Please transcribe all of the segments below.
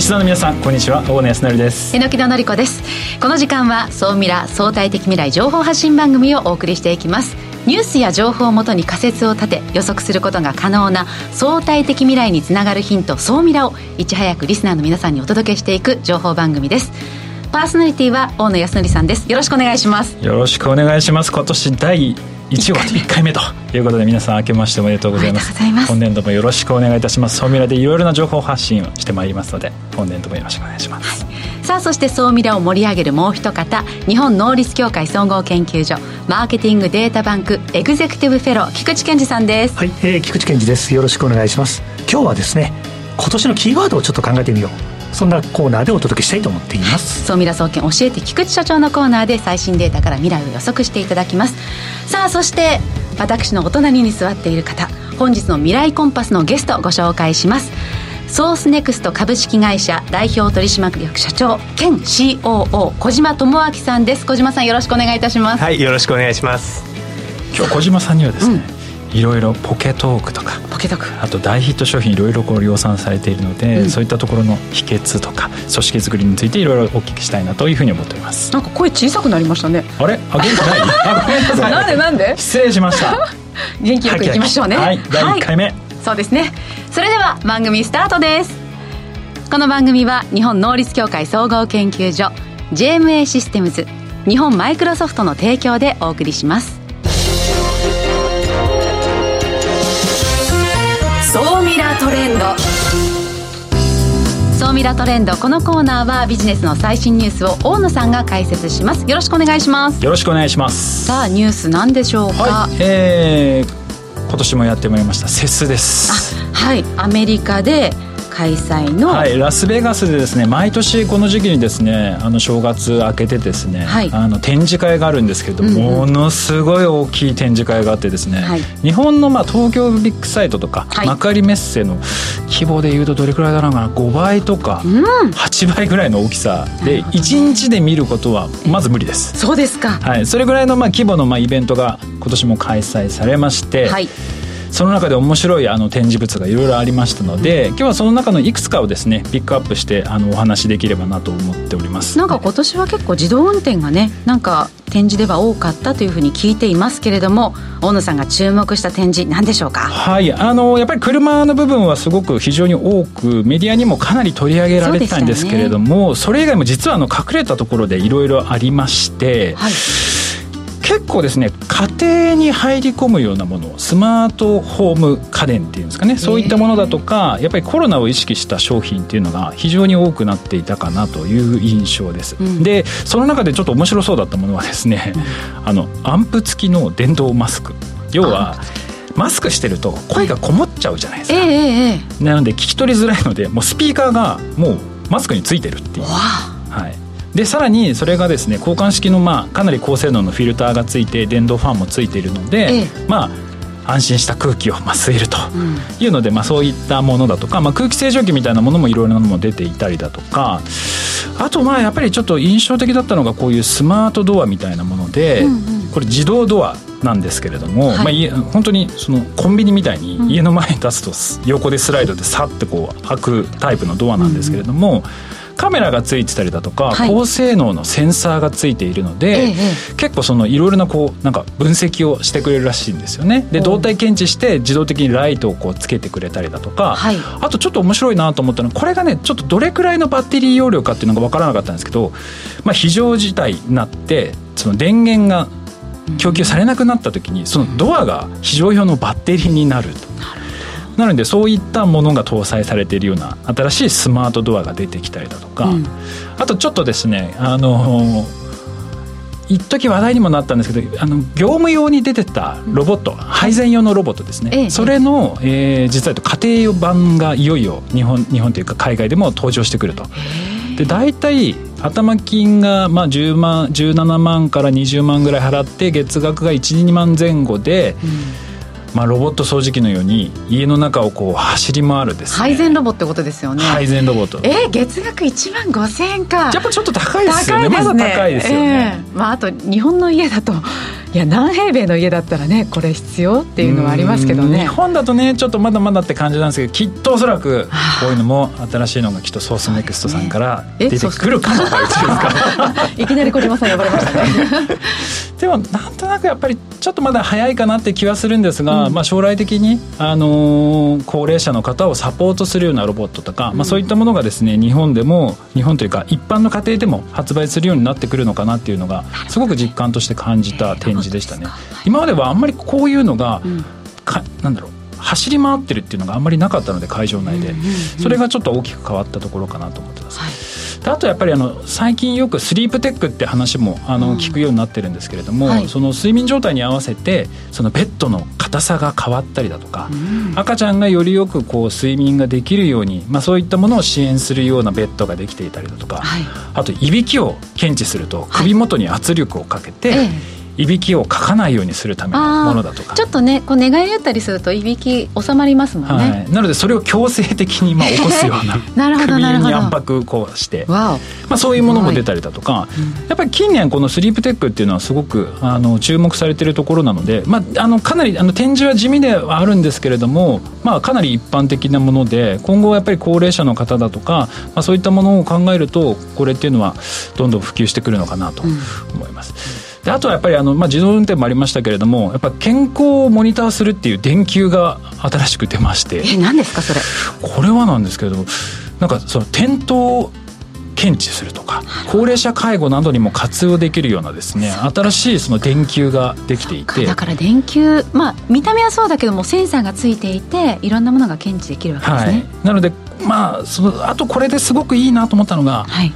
リスナーの皆さんこんにちは。大野康成です。榎木戸紀子です。この時間は総ミラ相対的未来情報発信番組をお送りしていきます。ニュースや情報をもとに仮説を立て予測することが可能な相対的未来につながるヒント総ミラをいち早くリスナーの皆さんにお届けしていく情報番組です。パーソナリティは大野康則さんです。よろしくお願いします。よろしくお願いします。今年第1号1回目ということで皆さん明けましておめでとうございます。今年度もよろしくお願いいたします。総ミラでいろいろな情報発信をしてまいりますので本年度もよろしくお願いします、はい、さあそして総ミラを盛り上げるもう一方日本能率協会総合研究所マーケティングデータバンクエグゼクティブフェロー菊池健二さんです。はい、えー、菊池健二です。よろしくお願いします。今日はですね今年のキーワードをちょっと考えてみようそんなコーナーでお届けしたいと思っています。総ミラ総研教えて菊池所長のコーナーで最新データから未来を予測していただきます。さあそして私のお隣に座っている方本日の未来コンパスのゲストをご紹介します。ソースネクスト株式会社代表取締役社長兼 COO 小島智明さんです。小島さんよろしくお願いいたします。はいよろしくお願いします。今日小島さんにはですね、うんいろいろポケトークとかポケトーク。あと大ヒット商品いろいろこう量産されているので、うん、そういったところの秘訣とか組織作りについていろいろお聞きしたいなというふうに思っております。なんか声小さくなりましたね。あれ？あ元気ない？あごめんなさい。なんでなんで？失礼しました。元気よくいきましょうね。はい、第1回目、はい、そうですね。それでは番組スタートです。この番組は日本能率協会総合研究所 JMA システムズ日本マイクロソフトの提供でお送りしますミラトレンド。総ミラトレンド。このコーナーはビジネスの最新ニュースを大野さんが解説します。よろしくお願いします。よろしくお願いします。さあニュース何でしょうか、はい、えー、今年もやってまいりました。セスです。はい。アメリカで開催の、はい、ラスベガスでですね毎年この時期にですねあの正月明けてですね、はい、あの展示会があるんですけど、うんうん、ものすごい大きい展示会があってですね、はい、日本のまあ東京ビッグサイトとか、はい、幕張メッセの規模でいうとどれくらいだろうかな5倍とか8倍ぐらいの大きさで1日で見ることはまず無理です。そうですか、はい、それぐらいのまあ規模のまあイベントが今年も開催されまして、はいその中で面白いあの展示物がいろいろありましたので今日はその中のいくつかをですねピックアップしてあのお話しできればなと思っております。なんか今年は結構自動運転がねなんか展示では多かったというふうに聞いていますけれども大野さんが注目した展示何でしょうか？はい。あのやっぱり車の部分はすごく非常に多くメディアにもかなり取り上げられてたんですけれどもそ、ね,、れ以外も実はあの隠れたところでいろいろありまして、はい結構ですね家庭に入り込むようなものスマートホーム家電っていうんですかねそういったものだとかやっぱりコロナを意識した商品っていうのが非常に多くなっていたかなという印象です、うん、でその中でちょっと面白そうだったものはですね、うん、あのアンプ付きの電動マスク。要はマスクしてると声がこもっちゃうじゃないですか、えー、なので聞き取りづらいのでもうスピーカーがもうマスクについてるっていう、はい、でさらにそれがですね交換式のまあかなり高性能のフィルターがついて電動ファンもついているので、ええ、まあ安心した空気をまあ吸えるというので、まあ、そういったものだとか、まあ、空気清浄機みたいなものもいろいろなものも出ていたりだとかあとまあやっぱりちょっと印象的だったのがこういうスマートドアみたいなもので、これ自動ドアなんですけれども、はい、まあ、本当にそのコンビニみたいに家の前に出すと横でスライドでさってこう開くタイプのドアなんですけれども、うんカメラがついてたりだとか、はい、高性能のセンサーがついているので、ええ、結構そのいろいろなこうなんか分析をしてくれるらしいんですよね。で動体検知して自動的にライトをこうつけてくれたりだとか、はい、あとちょっと面白いなと思ったのはこれがねちょっとどれくらいのバッテリー容量かっていうのが分からなかったんですけど、まあ、非常事態になってその電源が供給されなくなった時にそのドアが非常用のバッテリーになると。なのでそういったものが搭載されているような新しいスマートドアが出てきたりだとか、うん、あとちょっとですねあの一時話題にもなったんですけどあの業務用に出てたロボット、うん、配膳用のロボットですね、ええ、それの、えー、実は家庭用版がいよいよ日本日本というか海外でも登場してくると。で大体頭金がまあ10万17万から20万ぐらい払って月額が12万前後で、うんまあ、ロボット掃除機のように家の中をこう走り回るです、ね、配膳ロボってことですよね。配膳ロボット。えー、月額1万5000円か。やっぱちょっと高いですよね。ね。まだ高いですよね、えー、まあ、あと日本の家だといや何平米の家だったらねこれ必要っていうのはありますけどね。日本だとねちょっとまだまだって感じなんですけどきっとおそらくこういうのも新しいのがきっとソースネクストさんから出てくるか。も いきなり小島さん呼ばれましたね。でもなんとなくやっぱりちょっとまだ早いかなって気はするんですが、うん、まあ、将来的に、あのー、高齢者の方をサポートするようなロボットとか、うん、まあ、そういったものがですね日本でも日本というか一般の家庭でも発売するようになってくるのかなっていうのがすごく実感として感じた展示でしたね。今まではあんまりこういうのが、うん、かなんだろう走り回ってるっていうのがあんまりなかったので会場内で、それがちょっと大きく変わったところかなと思ってます。はい。あとやっぱりあの最近よくスリープテックって話もあの聞くようになってるんですけれども、はい、その睡眠状態に合わせてそのベッドの硬さが変わったりだとか、うん、赤ちゃんがよりよくこう睡眠ができるように、まあ、そういったものを支援するようなベッドができていたりだとか、はい、あといびきを検知すると首元に圧力をかけて、はいええいびきをかかないようにするためのものだとか。ちょっとねこう寝返り打ったりするといびき収まりますもんね、はい、なのでそれを強制的にまあ起こすような なるほど首に圧迫こうしてまあ、そういうものも出たりだとか、やっぱり近年このスリープテックっていうのはすごくあの注目されているところなので、まあ、あのかなりあの展示は地味ではあるんですけれども、まあ、かなり一般的なもので今後はやっぱり高齢者の方だとか、まあ、そういったものを考えるとこれっていうのはどんどん普及してくるのかなと思います。うんであとはやっぱりあの、まあ、自動運転もありましたけれどもやっぱ健康をモニターするっていう電球が新しく出まして。え何ですかそれ？これはなんですけれどもなんかその転倒検知するとか高齢者介護などにも活用できるようなですね新しいその電球ができていて。だから電球まあ見た目はそうだけどもセンサーがついていていろんなものが検知できるわけですね、はい、なのでまあそのあとこれですごくいいなと思ったのが、はい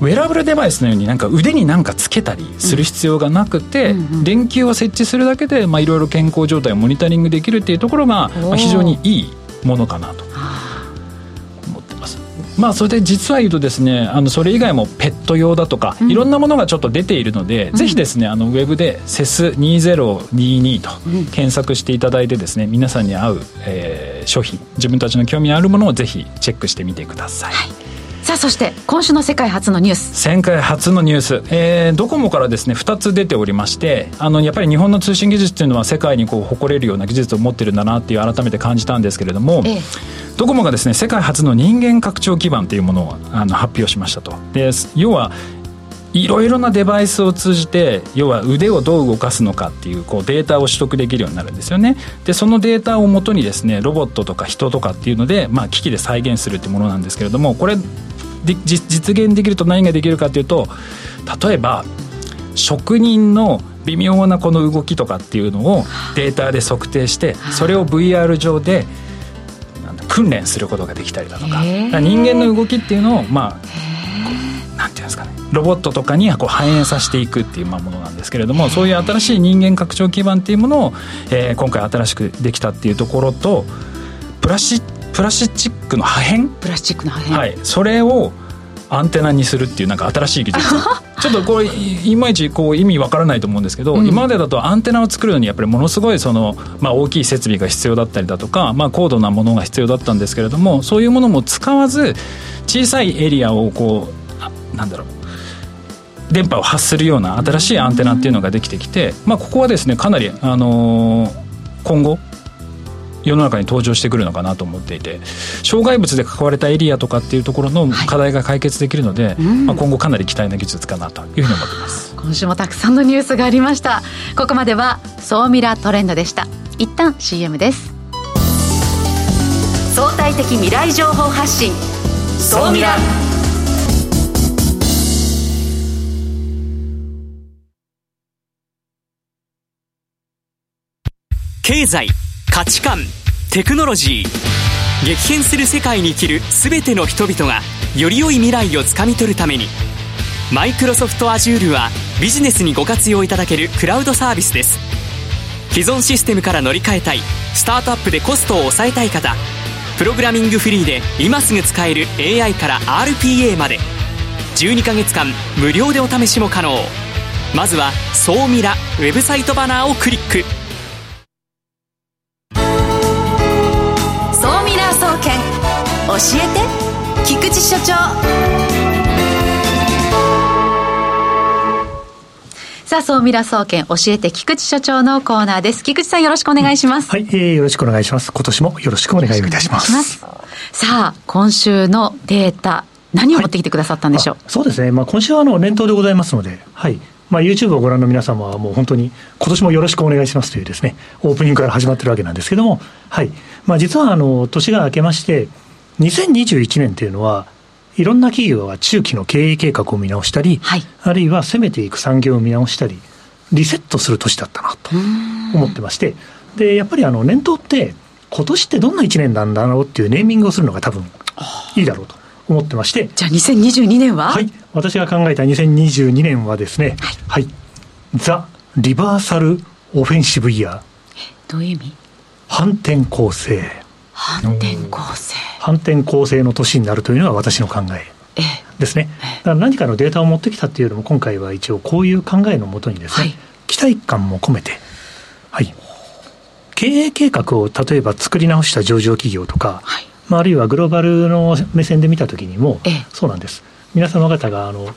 ウェラブルデバイスのようになんか腕になんかつけたりする必要がなくて、うんうん電球を設置するだけでいろいろ健康状態をモニタリングできるっていうところが、まあ、非常にいいものかなと思ってます。まあ、それで実は言うとですねあのそれ以外もペット用だとか、うん、いろんなものがちょっと出ているので、うん、ぜひですねあのウェブで CES2022 と検索していただいてですね皆さんに合う、えー、商品自分たちの興味のあるものをぜひチェックしてみてください、はいさあそして今週の世界初のニュース。世界初のニュース、えー、ドコモからですね2つ出ておりましてあのやっぱり日本の通信技術っていうのは世界にこう誇れるような技術を持ってるんだなっていう改めて感じたんですけれども、ええ、ドコモがですね世界初の人間拡張基盤っていうものをあの発表しましたと。で要はいろいろなデバイスを通じて要は腕をどう動かすのかっていうこうデータを取得できるようになるんですよね。でそのデータをもとにですねロボットとか人とかっていうので、まあ、機器で再現するってものなんですけれどもこれ実現できると何ができるかというと例えば職人の微妙なこの動きとかっていうのをデータで測定してそれを VR 上で訓練することができたりだとか。人間の動きっていうのをまあなんていうんですかね。ロボットとかにこう反映させていくっていうものなんですけれどもそういう新しい人間拡張基盤っていうものを、えー、今回新しくできたっていうところとプラスプラスチックの破片？プラスチックの破片。はい。それをアンテナにするっていうなんか新しい技術。ちょっとこれいまいちこう意味わからないと思うんですけど、うん、今までだとアンテナを作るのにやっぱりものすごいその、まあ、大きい設備が必要だったりだとか、まあ、高度なものが必要だったんですけれどもそういうものも使わず小さいエリアをこうなんだろう。電波を発するような新しいアンテナっていうのができてきて、まあ、ここはですねかなり、あのー、今後世の中に登場してくるのかなと思っていて障害物で囲われたエリアとかっていうところの課題が解決できるので、はい、まあ、今後かなり期待な技術かなというふうに思ってます。今週もたくさんのニュースがありました。ここまでは総ミラトレンドでした。一旦 CM です。相対的未来情報発信。総ミラ経済価値観テクノロジー激変する世界に生きる全ての人々がより良い未来をつかみ取るためにマイクロソフト Azure はビジネスにご活用いただけるクラウドサービスです。既存システムから乗り換えたいスタートアップでコストを抑えたい方プログラミングフリーで今すぐ使える AI から RPA まで12ヶ月間無料でお試しも可能。まずは「総ミラ」ウェブサイトバナーをクリック。えて菊池所長さあ、総ミラ総研教えて菊池所長のコーナーです。菊池さんよろしくお願いします。はい、えー、よろしくお願いします。今年もよろしくお願いいたします。ますさあ、今週のデータ、何を持ってきてくださったんでしょう、はい、そうですね。まあ、今週はあの、年頭でございますので、はい。まあ、YouTube をご覧の皆様はもう本当に今年もよろしくお願いしますというですね、オープニングから始まってるわけなんですけども、はい。まあ、実はあの、年が明けまして、2021年というのは、いろんな企業が中期の経営計画を見直したり、はい、あるいは攻めていく産業を見直したり、リセットする年だったなと思ってまして、で、やっぱりあの年頭って、今年ってどんな1年なんだろうっていうネーミングをするのが多分いいだろうと思ってまして。じゃあ2022年は？はい。私が考えた2022年はですね、はい。はい、ザ・リバーサル・オフェンシブ・イヤー。どういう意味？反転攻勢。反転攻勢。反転攻勢の年になるというのは私の考え。ですね、だから何かのデータを持ってきたっていうよりも今回は一応こういう考えのもとにですね、はい、期待感も込めて、はい、経営計画を例えば作り直した上場企業とか、はい、まあ、あるいはグローバルの目線で見たときにも、そうなんです。皆様方があの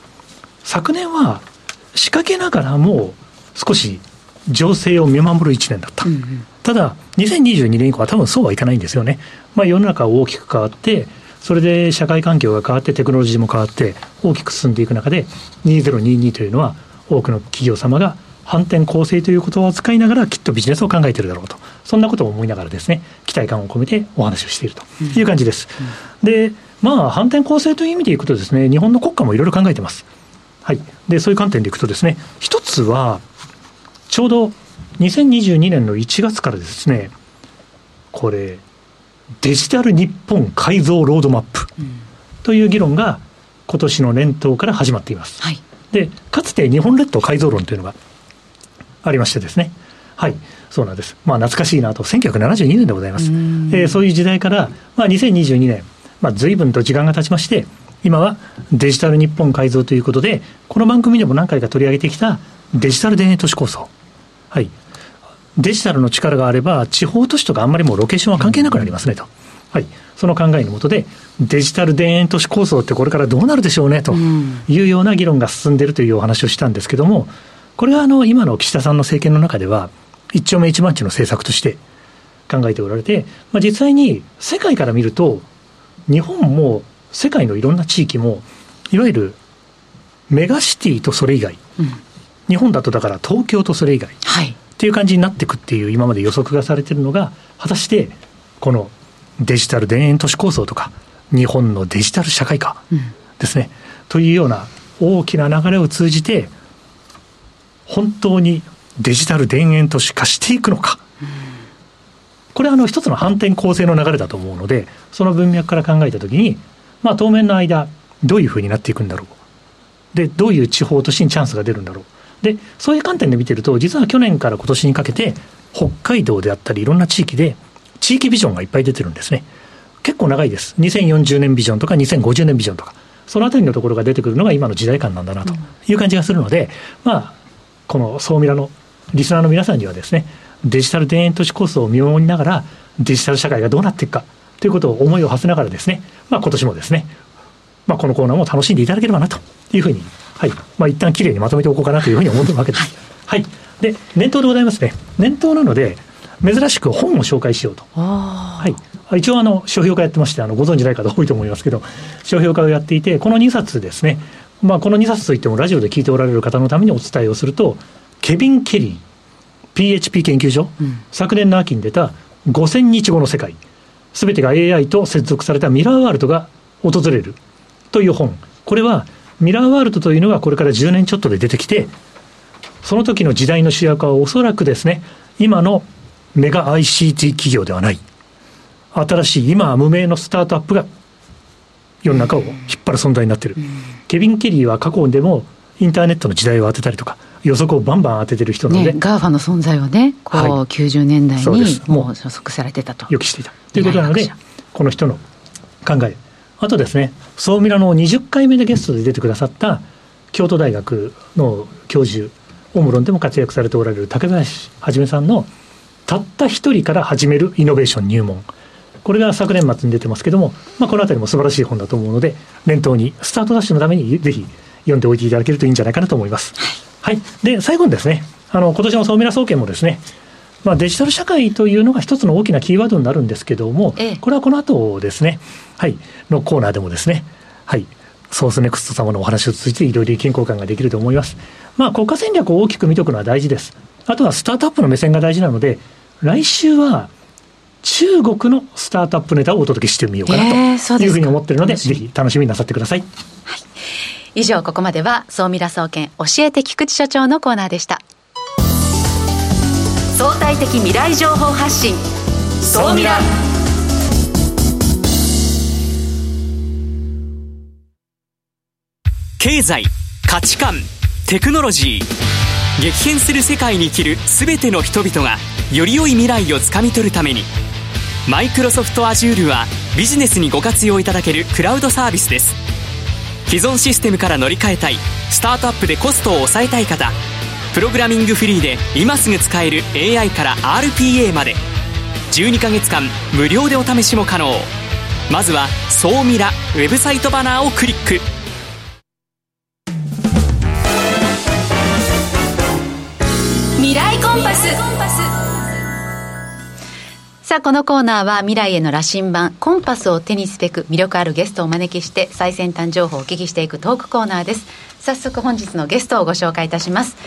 昨年は仕掛けながらも少し情勢を見守る1年だった、うんうん、ただ2022年以降は多分そうはいかないんですよね、まあ、世の中大きく変わってそれで社会環境が変わってテクノロジーも変わって大きく進んでいく中で2022というのは多くの企業様が反転攻勢という言葉を使いながらきっとビジネスを考えているだろうとそんなことを思いながらですね期待感を込めてお話をしているという感じです。うん、でまあ反転攻勢という意味でいくとですね日本の国家もいろいろ考えてます。はい、でそういう観点でいくとですね一つはちょうど2022年の1月からですねこれデジタル日本改造ロードマップという議論が今年の年頭から始まっています。はい、でかつて日本列島改造論というのがありましてですね。はい、そうなんです。まあ懐かしいなと、1972年でございます。えー、そういう時代から、まあ2022年、まあ随分と時間が経ちまして、今はデジタル日本改造ということで、この番組でも何回か取り上げてきたデジタル田園都市構想。はい。デジタルの力があれば、地方都市とかあんまりもうロケーションは関係なくなりますねと。はい、その考えのもとで、デジタル田園都市構想ってこれからどうなるでしょうねというような議論が進んでいるというお話をしたんですけども、これはあの今の岸田さんの政権の中では、一丁目一番地の政策として考えておられて、まあ、実際に世界から見ると、日本も世界のいろんな地域も、いわゆるメガシティとそれ以外、うん、日本だとだから東京とそれ以外、はい、っていう感じになっていくっていう今まで予測がされてるのが果たしてこのデジタル田園都市構想とか日本のデジタル社会化ですね、うん、というような大きな流れを通じて本当にデジタル田園都市化していくのか、うん、これはあの一つの反転構成の流れだと思うのでその文脈から考えた時にまあ当面の間どういうふうになっていくんだろう。でどういう地方都市にチャンスが出るんだろう。で、そういう観点で見てると、実は去年から今年にかけて、北海道であったり、いろんな地域で、地域ビジョンがいっぱい出てるんですね。結構長いです。2040年ビジョンとか2050年ビジョンとか、そのあたりのところが出てくるのが今の時代感なんだなという感じがするので、まあ、この総ミラのリスナーの皆さんにはですね、デジタル田園都市構想を見守りながら、デジタル社会がどうなっていくかということを思いを馳せながらですね、まあ今年もですね、まあこのコーナーも楽しんでいただければなというふうにはい。まあ、一旦きれいにまとめておこうかなというふうに思ってるわけです。はい。で、年頭でございますね。年頭なので、珍しく本を紹介しようと。はい。一応、あの、書評家やってまして、あの、ご存じない方多いと思いますけど、書評家をやっていて、この2冊ですね。まあ、この2冊といっても、ラジオで聞いておられる方のためにお伝えをすると、ケビン・ケリー、PHP 研究所、うん、昨年の秋に出た5000日後の世界、すべてが AI と接続されたミラーワールドが訪れるという本。これはミラーワールドというのがこれから10年ちょっとで出てきて、その時の時代の主役はおそらくですね、今のメガ ICT 企業ではない、新しい今は無名のスタートアップが世の中を引っ張る存在になっている。ケビン・ケリーは過去でもインターネットの時代を当てたりとか、予測をバンバン当ててる人なので、ね、 GAFA の存在をね、こう、はい、90年代にもう予測されてたと。予期していた。ということなので、この人の考え、あとですね、総ミラの20回目でゲストで出てくださった京都大学の教授、オムロンでも活躍されておられる竹林はさんのたった一人から始めるイノベーション入門。これが昨年末に出てますけども、まあ、この辺りも素晴らしい本だと思うので、念頭にスタートダッシュのためにぜひ読んでおいていただけるといいんじゃないかなと思います。はい。で、最後にですね、あの、今年の総ミラ総研もですね、まあ、デジタル社会というのが一つの大きなキーワードになるんですけども、ええ、これはこの後ですね、はい、のコーナーでもですね、はい、ソースネクスト様のお話を通じていろいろ意見交換ができると思います。まあ、国家戦略を大きく見ておくのは大事です。あとはスタートアップの目線が大事なので、来週は中国のスタートアップネタをお届けしてみようかなというふうに思っているので、えー、ぜひ楽しみになさってください。はい、以上、ここまでは、総ミラ総研教えて菊池所長のコーナーでした。相対的未来情報発信。総ミラ経済価値観テクノロジー。激変する世界に生きる全ての人々がより良い未来をつかみ取るためにマイクロソフト Azure はビジネスにご活用いただけるクラウドサービスです。既存システムから乗り換えたいスタートアップでコストを抑えたい方プログラミングフリーで今すぐ使える AI から RPA まで。12ヶ月間無料でお試しも可能。まずは「総ミラ」ウェブサイトバナーをクリック。未来コンパス。さあ、このコーナーは未来への羅針盤、コンパスを手にすべく魅力あるゲストをお招きして最先端情報をお聞きしていくトークコーナーです。早速本日のゲストをご紹介いたします。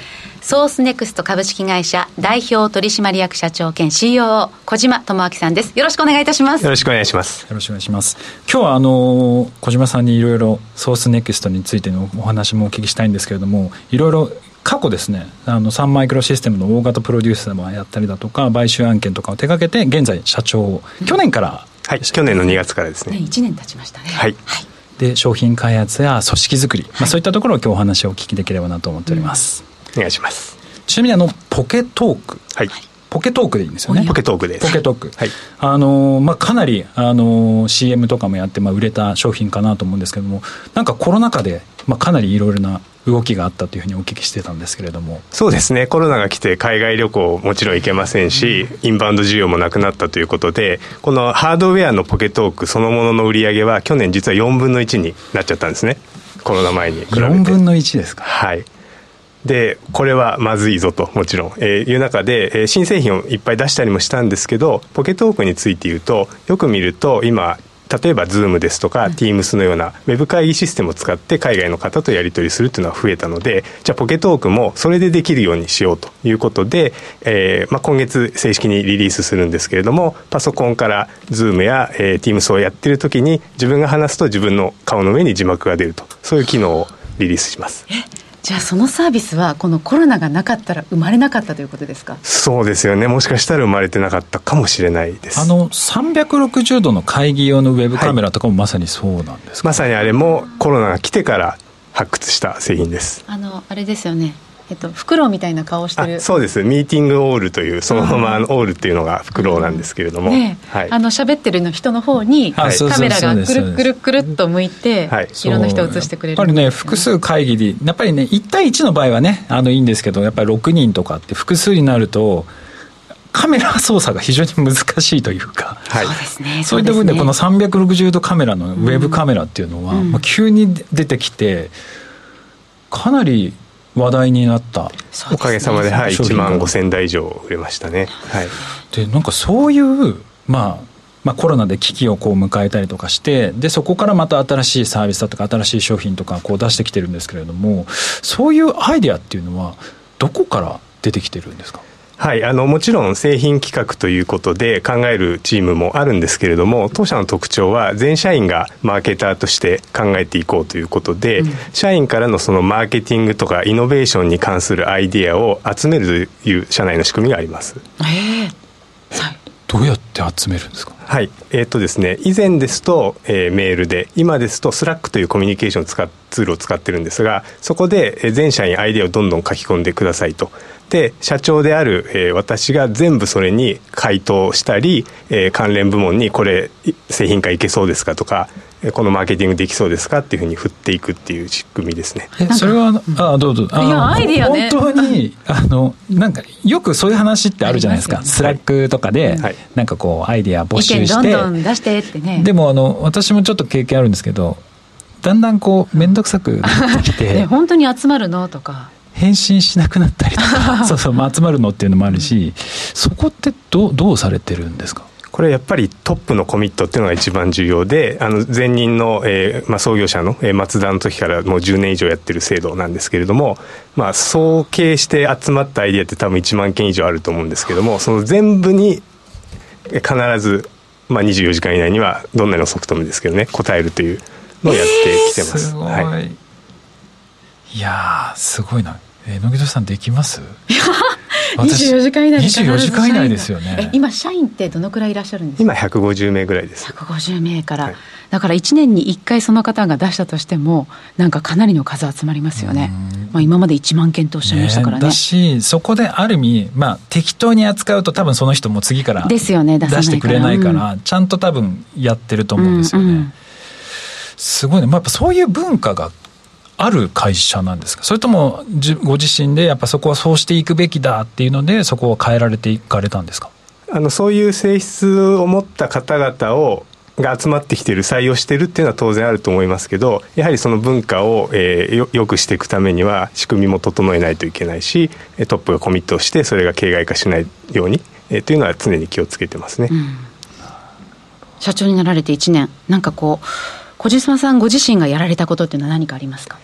ソースネクスト株式会社代表取締役社長兼 COO 小島智明さんです。よろしくお願いいたします。よろしくお願いします。よろしくお願いします。今日はあの小島さんにいろいろソースネクストについてのお話もお聞きしたいんですけれどもいろいろ過去ですねあのサンマイクロシステムの大型プロデュースもやったりだとか買収案件とかを手掛けて現在社長を去年から、はい去年の2月からですね。1年経ちましたね。はい、はいで商品開発や組織づくり、まあ、そういったところを今日お話をお聞きできればなと思っております、うん、お願いしますちなみにあのポケトークはいポケトークでいいんですよね。ポケトークです。ポケトーク。はい。あの、まあ、かなり、あの、CM とかもやって、まあ、売れた商品かなと思うんですけども、なんかコロナ禍で、まあ、かなりいろいろな動きがあったというふうにお聞きしてたんですけれども。そうですね。コロナが来て海外旅行もちろん行けませんし、インバウンド需要もなくなったということでこのハードウェアのポケトークそのものの売り上げは去年実は4分の1になっちゃったんですね。コロナ前に比べて。4分の1ですか？はい。でこれはまずいぞともちろん、えー、いう中で、えー、新製品をいっぱい出したりもしたんですけどポケトークについて言うとよく見ると今例えば Zoom ですとか Teams のようなウェブ会議システムを使って海外の方とやり取りするっていうのは増えたのでじゃあポケトークもそれでできるようにしようということで、えーまあ、今月正式にリリースするんですけれどもパソコンから Zoom や、えー、Teams をやってる時に自分が話すと自分の顔の上に字幕が出るとそういう機能をリリースします。じゃあそのサービスはこのコロナがなかったら生まれなかったということですか？そうですよね。もしかしたら生まれてなかったかもしれないです。あの360度の会議用のウェブカメラとかもまさにそうなんですか、はい、まさにあれもコロナが来てから発掘した製品です。あのあれですよねえっと、フクロウみたいな顔してる。そうです。ミーティングオールというそのままオールっていうのがフクロウなんですけれども、ねはい、あの喋ってるの人の方にカメラがくるくるくるっと向いて、はい、いろんな人を映してくれる。やっぱりね複数会議でやっぱりね1対1の場合はねあのいいんですけどやっぱり6人とかって複数になるとカメラ操作が非常に難しいというか、はい、そうですね。そういった部分でこの360度カメラのウェブカメラっていうのは、うん、まあ、急に出てきてかなり話題になった、おかげさまで、はい、1万5千台以上売れましたね。はい、でなんかそういう、まあ、まあ、コロナで危機をこう迎えたりとかしてでそこからまた新しいサービスだとか新しい商品とかこう出してきてるんですけれどもそういうアイデアっていうのはどこから出てきてるんですか？はい、あのもちろん製品企画ということで考えるチームもあるんですけれども当社の特徴は全社員がマーケターとして考えていこうということで、うん、社員からのそのマーケティングとかイノベーションに関するアイディアを集めるという社内の仕組みがあります。えー、どうやって集めるんですか？はい、えー、っとですね、以前ですと、えー、メールで、今ですとスラックというコミュニケーションを使っツールを使ってるんですが、そこで全社員アイデアをどんどん書き込んでくださいと。で社長である、えー、私が全部それに回答したり、えー、関連部門にこれ製品化いけそうですかとかこのマーケティングできそうですかっていうふうに振っていくっていう仕組みですね。それはあどうぞ。いやアイディアね。本当にあのなんかよくそういう話ってあるじゃないですか。すね、スラックとかで、はい、なんかこうアイディア募集して、どんどん出してってね。でもあの私もちょっと経験あるんですけど、だんだんこう面倒くさくなってきて、本当に集まるの？とか。返信しなくなったりとか そうそう、まあ、集まるのっていうのもあるしそこってどどうされてるんですか？これやっぱりトップのコミットっていうのが一番重要であの前任の、えーまあ、創業者の、えー、松田の時からもう10年以上やってる制度なんですけれども、まあ、総計して集まったアイディアって多分1万件以上あると思うんですけどもその全部に必ず、まあ、24時間以内にはどんなに遅くともですけどね答えるというのをやってきてます。えー、すごい、はい、いやすごいなえー、野木戸さんできます？24時間以内で24時間以内ですよね。今社員ってどのくらいいらっしゃるんですか？今150名ぐらいです。150名から、はい、だから1年に1回その方が出したとしてもなんかかなりの数集まりますよね、まあ、今まで1万件とおっしゃいましたからね、ね、だしそこである意味、まあ、適当に扱うと多分その人も次からですよね出してくれないから、うん、ちゃんと多分やってると思うんですよね、うんうん、すごいね、まあ、やっぱそういう文化がある会社なんですか？それともご自身でやっぱそこはそうしていくべきだっていうのでそこを変えられていかれたんですか？あのそういう性質を持った方々をが集まってきてる採用してるっていうのは当然あると思いますけどやはりその文化を、えー、よよくしていくためには仕組みも整えないといけないしトップがコミットしてそれが形骸化しないように、えー、というのは常に気をつけてますね、うん、社長になられて1年。なんかこう小島さんご自身がやられたことっていうのは何かありますか？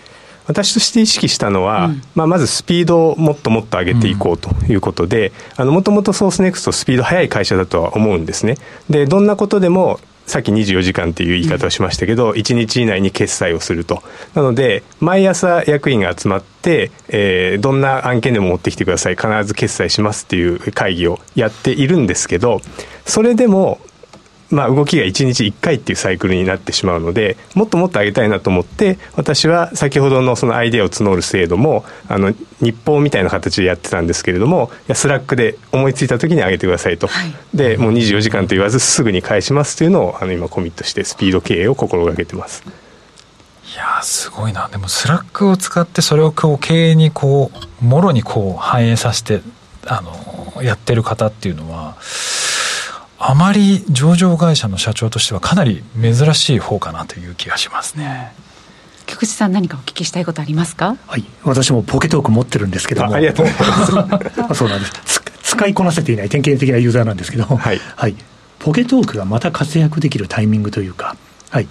私として意識したのは、うん、まあ、まずスピードをもっともっと上げていこうということで、もともとソースネクストスピード速い会社だとは思うんですね。で、どんなことでもさっき24時間っていう言い方をしましたけど、うん、1日以内に決済をすると。なので、毎朝役員が集まって、えー、どんな案件でも持ってきてください。必ず決裁しますっていう会議をやっているんですけど、それでもまあ、動きが1日1回っていうサイクルになってしまうのでもっともっと上げたいなと思って私は先ほどのそのアイデアを募る制度もあの日報みたいな形でやってたんですけれどもいやスラックで思いついた時に上げてくださいと、はい、でもう24時間と言わずすぐに返しますというのをあの今コミットしてスピード経営を心がけてます。いやすごいな。でもスラックを使ってそれをこう経営にこうもろにこう反映させてあのやってる方っていうのはあまり上場会社の社長としてはかなり珍しい方かなという気がしますね。菊池さん何かお聞きしたいことありますか？はい、私もポケトーク持ってるんですけども。ありがとうございます。そうなんです。使いこなせていない典型的なユーザーなんですけど、はい、はい、ポケトークがまた活躍できるタイミングというか、はい、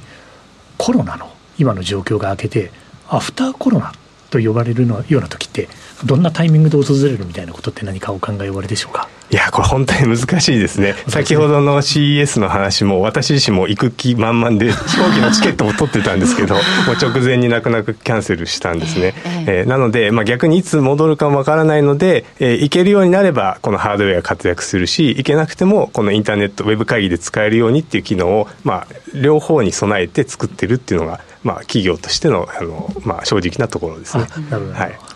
コロナの今の状況が明けて、アフターコロナと呼ばれるのような時って、どんなタイミングで訪れるみたいなことって何かお考えおあれでしょうか？いや、これ本当に難しいですね。先ほどの CES の話も、私自身も行く気満々で、飛行機のチケットも取ってたんですけど、もう直前に泣く泣くキャンセルしたんですね。えー、なので、まあ、逆にいつ戻るかもわからないので、えー、行けるようになれば、このハードウェアが活躍するし、行けなくても、このインターネット、ウェブ会議で使えるようにっていう機能を、まあ、両方に備えて作ってるっていうのが、まあ、企業としての、あの、まあ、正直なところですね。はい。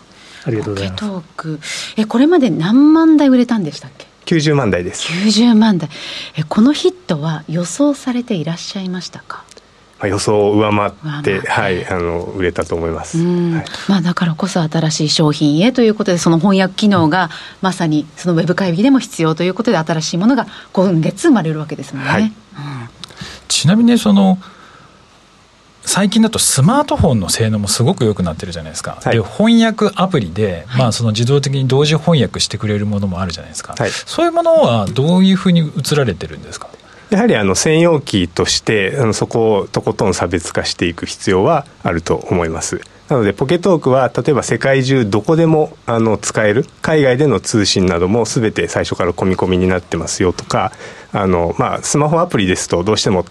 ありがとうございます。トーク。え、これまで何万台売れたんでしたっけ？90万台です。90万台。えこのヒットは予想されていらっしゃいましたか？まあ、予想を上回ってはい、あの売れたと思います、はい、まあ、だからこそ新しい商品へということでその翻訳機能がまさにそのウェブ会議でも必要ということで新しいものが今月生まれるわけですもんね、はい。うん、ちなみにその最近だとスマートフォンの性能もすごく良くなってるじゃないですか、はい、で翻訳アプリで、まあ、その自動的に同時翻訳してくれるものもあるじゃないですか、はい、そういうものはどういうふうに移られてるんですか？やはりあの専用機としてあのそこをとことん差別化していく必要はあると思います。なのでポケトークは例えば世界中どこでもあの使える海外での通信なども全て最初から込み込みになってますよとかあの、まあ、スマホアプリですとどうしても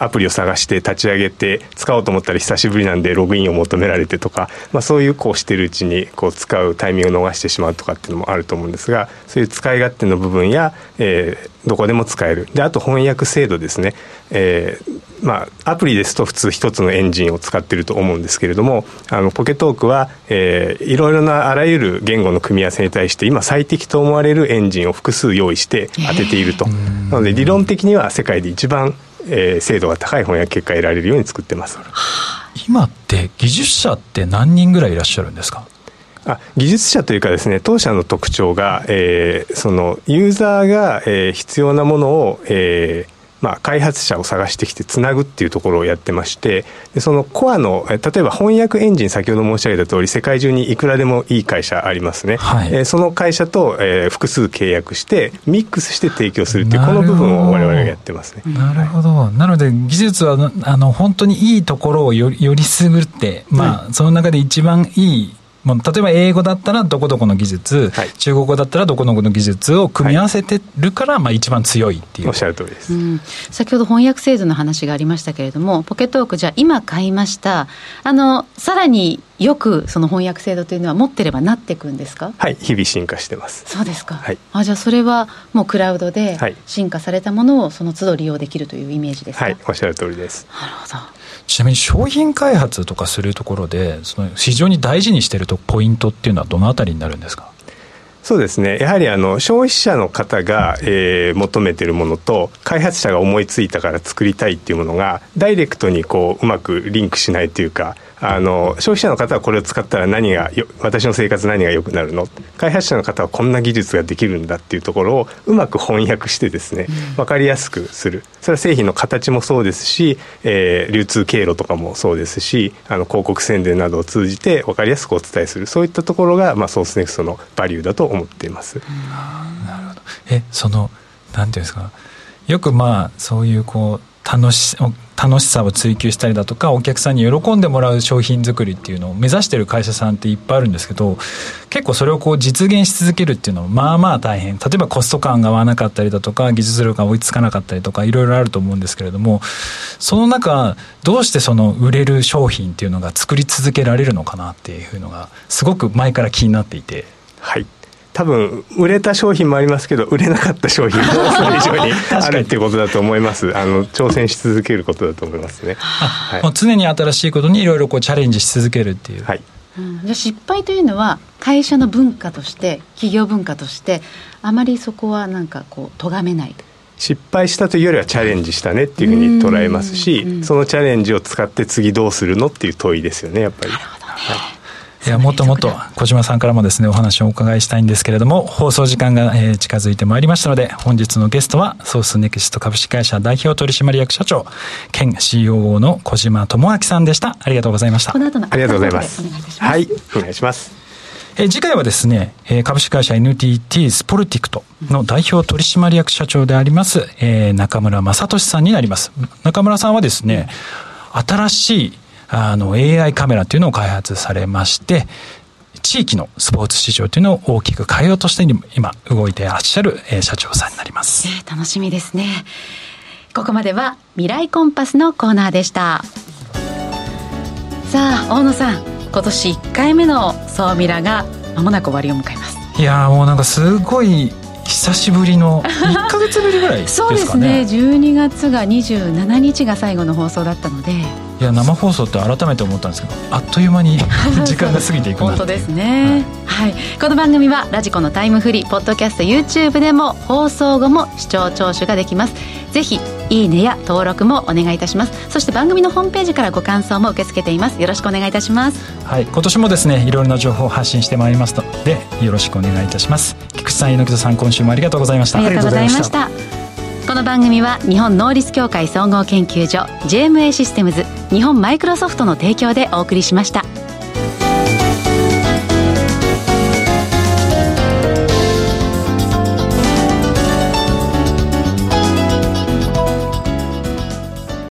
アプリを探して立ち上げて使おうと思ったら久しぶりなんでログインを求められてとか、まあ、そういうこうしてるうちにこう使うタイミングを逃してしまうとかっていうのもあると思うんですがそういう使い勝手の部分や、えー、どこでも使える。であと翻訳精度ですね、えーまあ、アプリですと普通一つのエンジンを使ってると思うんですけれどもあのポケトークは、えー、いろいろなあらゆる言語の組み合わせに対して今最適と思われるエンジンを複数用意して当てていると、えー、なので理論的には世界で一番えー、精度が高い翻訳結果を得られるように作ってます。今って技術者って何人ぐらいいらっしゃるんですか？あ技術者というかですね当社の特徴が、えー、そのユーザーが、えー、必要なものを、えーまあ、開発者を探してきてつなぐっていうところをやってましてでそのコアの例えば翻訳エンジン先ほど申し上げた通り世界中にいくらでもいい会社ありますね、はい、えー、その会社と、えー、複数契約してミックスして提供するっていうこの部分を我々がやってますね。なるほど、なので技術はあの本当にいいところをよりよりすぐって、まあ、はい、その中で一番いいもう例えば英語だったらどこどこの技術、はい、中国語だったらどこどこの技術を組み合わせてるから、まあ一番強いっていう。おっしゃる通りです、うん、先ほど翻訳制度の話がありましたけれども、ポケットオーク、じゃあ今買いました、あの、さらによくその翻訳制度というのは持ってればなっていくんですか？はい。日々進化してます。そうですか、はい、あじゃあそれはもうクラウドで進化されたものをその都度利用できるというイメージですか？はい。おっしゃる通りです。なるほどちなみに商品開発とかするところでその非常に大事にしているとポイントっていうのはどのあたりになるんですか？そうですね。やはりあの消費者の方が、えー、求めているものと開発者が思いついたから作りたいっていうものがダイレクトにこううまくリンクしないというかあの消費者の方はこれを使ったら何が私の生活何が良くなるの？開発者の方はこんな技術ができるんだっていうところをうまく翻訳してですね、分かりやすくする。それは製品の形もそうですし、えー、流通経路とかもそうですしあの広告宣伝などを通じて分かりやすくお伝えする。そういったところが、まあ、ソースネクストのバリューだと思っています。なるほどえそのなんていうんですか？よくまあそういうこう楽し楽しさを追求したりだとかお客さんに喜んでもらう商品作りっていうのを目指してる会社さんっていっぱいあるんですけど結構それをこう実現し続けるっていうのはまあまあ大変例えばコスト感が合わなかったりだとか技術力が追いつかなかったりとかいろいろあると思うんですけれどもその中どうしてその売れる商品っていうのが作り続けられるのかなっていうのがすごく前から気になっていて。はい多分売れた商品もありますけど売れなかった商品もそれ以上に。あるっていうことだと思います。あの挑戦し続けることだと思いますね、はい、もう常に新しいことにいろいろこうチャレンジし続けるっていう、はい。うん、じゃ失敗というのは会社の文化として企業文化としてあまりそこはなんかこう咎めない。失敗したというよりはチャレンジしたねっていうふうに捉えますしそのチャレンジを使って次どうするのっていう問いですよねやっぱり。なるほどね、はいいやもっともっと小島さんからもですねお話をお伺いしたいんですけれども放送時間が、えー、近づいてまいりましたので本日のゲストはソースネクスト株式会社代表取締役社長兼 COO の小島智明さんでした。ありがとうございました。この後のありがとうございます。はいお願いします。え次回はですね、え株式会社 NTT スポルティクトの代表取締役社長であります、え中村正俊さんになります。中村さんはですね、新しいあの AI カメラというのを開発されまして、地域のスポーツ市場というのを大きく変えようとして今動いていらっしゃる、えー、社長さんになります、えー、楽しみですね。ここまでは未来コンパスのコーナーでした。さあ大野さん今年1回目の総ミラがまもなく終わりを迎えます。いやもうなんかすごい久しぶりの 1か月ぶりぐらいですかね。そうですね。12月が27日が最後の放送だったのでいや生放送って改めて思ったんですけどあっという間に 時間が過ぎていくな本当ですね、はい、はい、この番組はラジコのタイムフリーポッドキャスト YouTube でも放送後も視聴聴取ができます。ぜひいいねや登録もお願いいたします。そして番組のホームページからご感想も受け付けています。よろしくお願いいたします。はい。今年もですねいろいろな情報を発信してまいりますのでよろしくお願いいたします。菊池さん猪木さん今週もありがとうございました。ありがとうございました。この番組は日本能力協会総合研究所 JMA システムズ日本マイクロソフトの提供でお送りしました。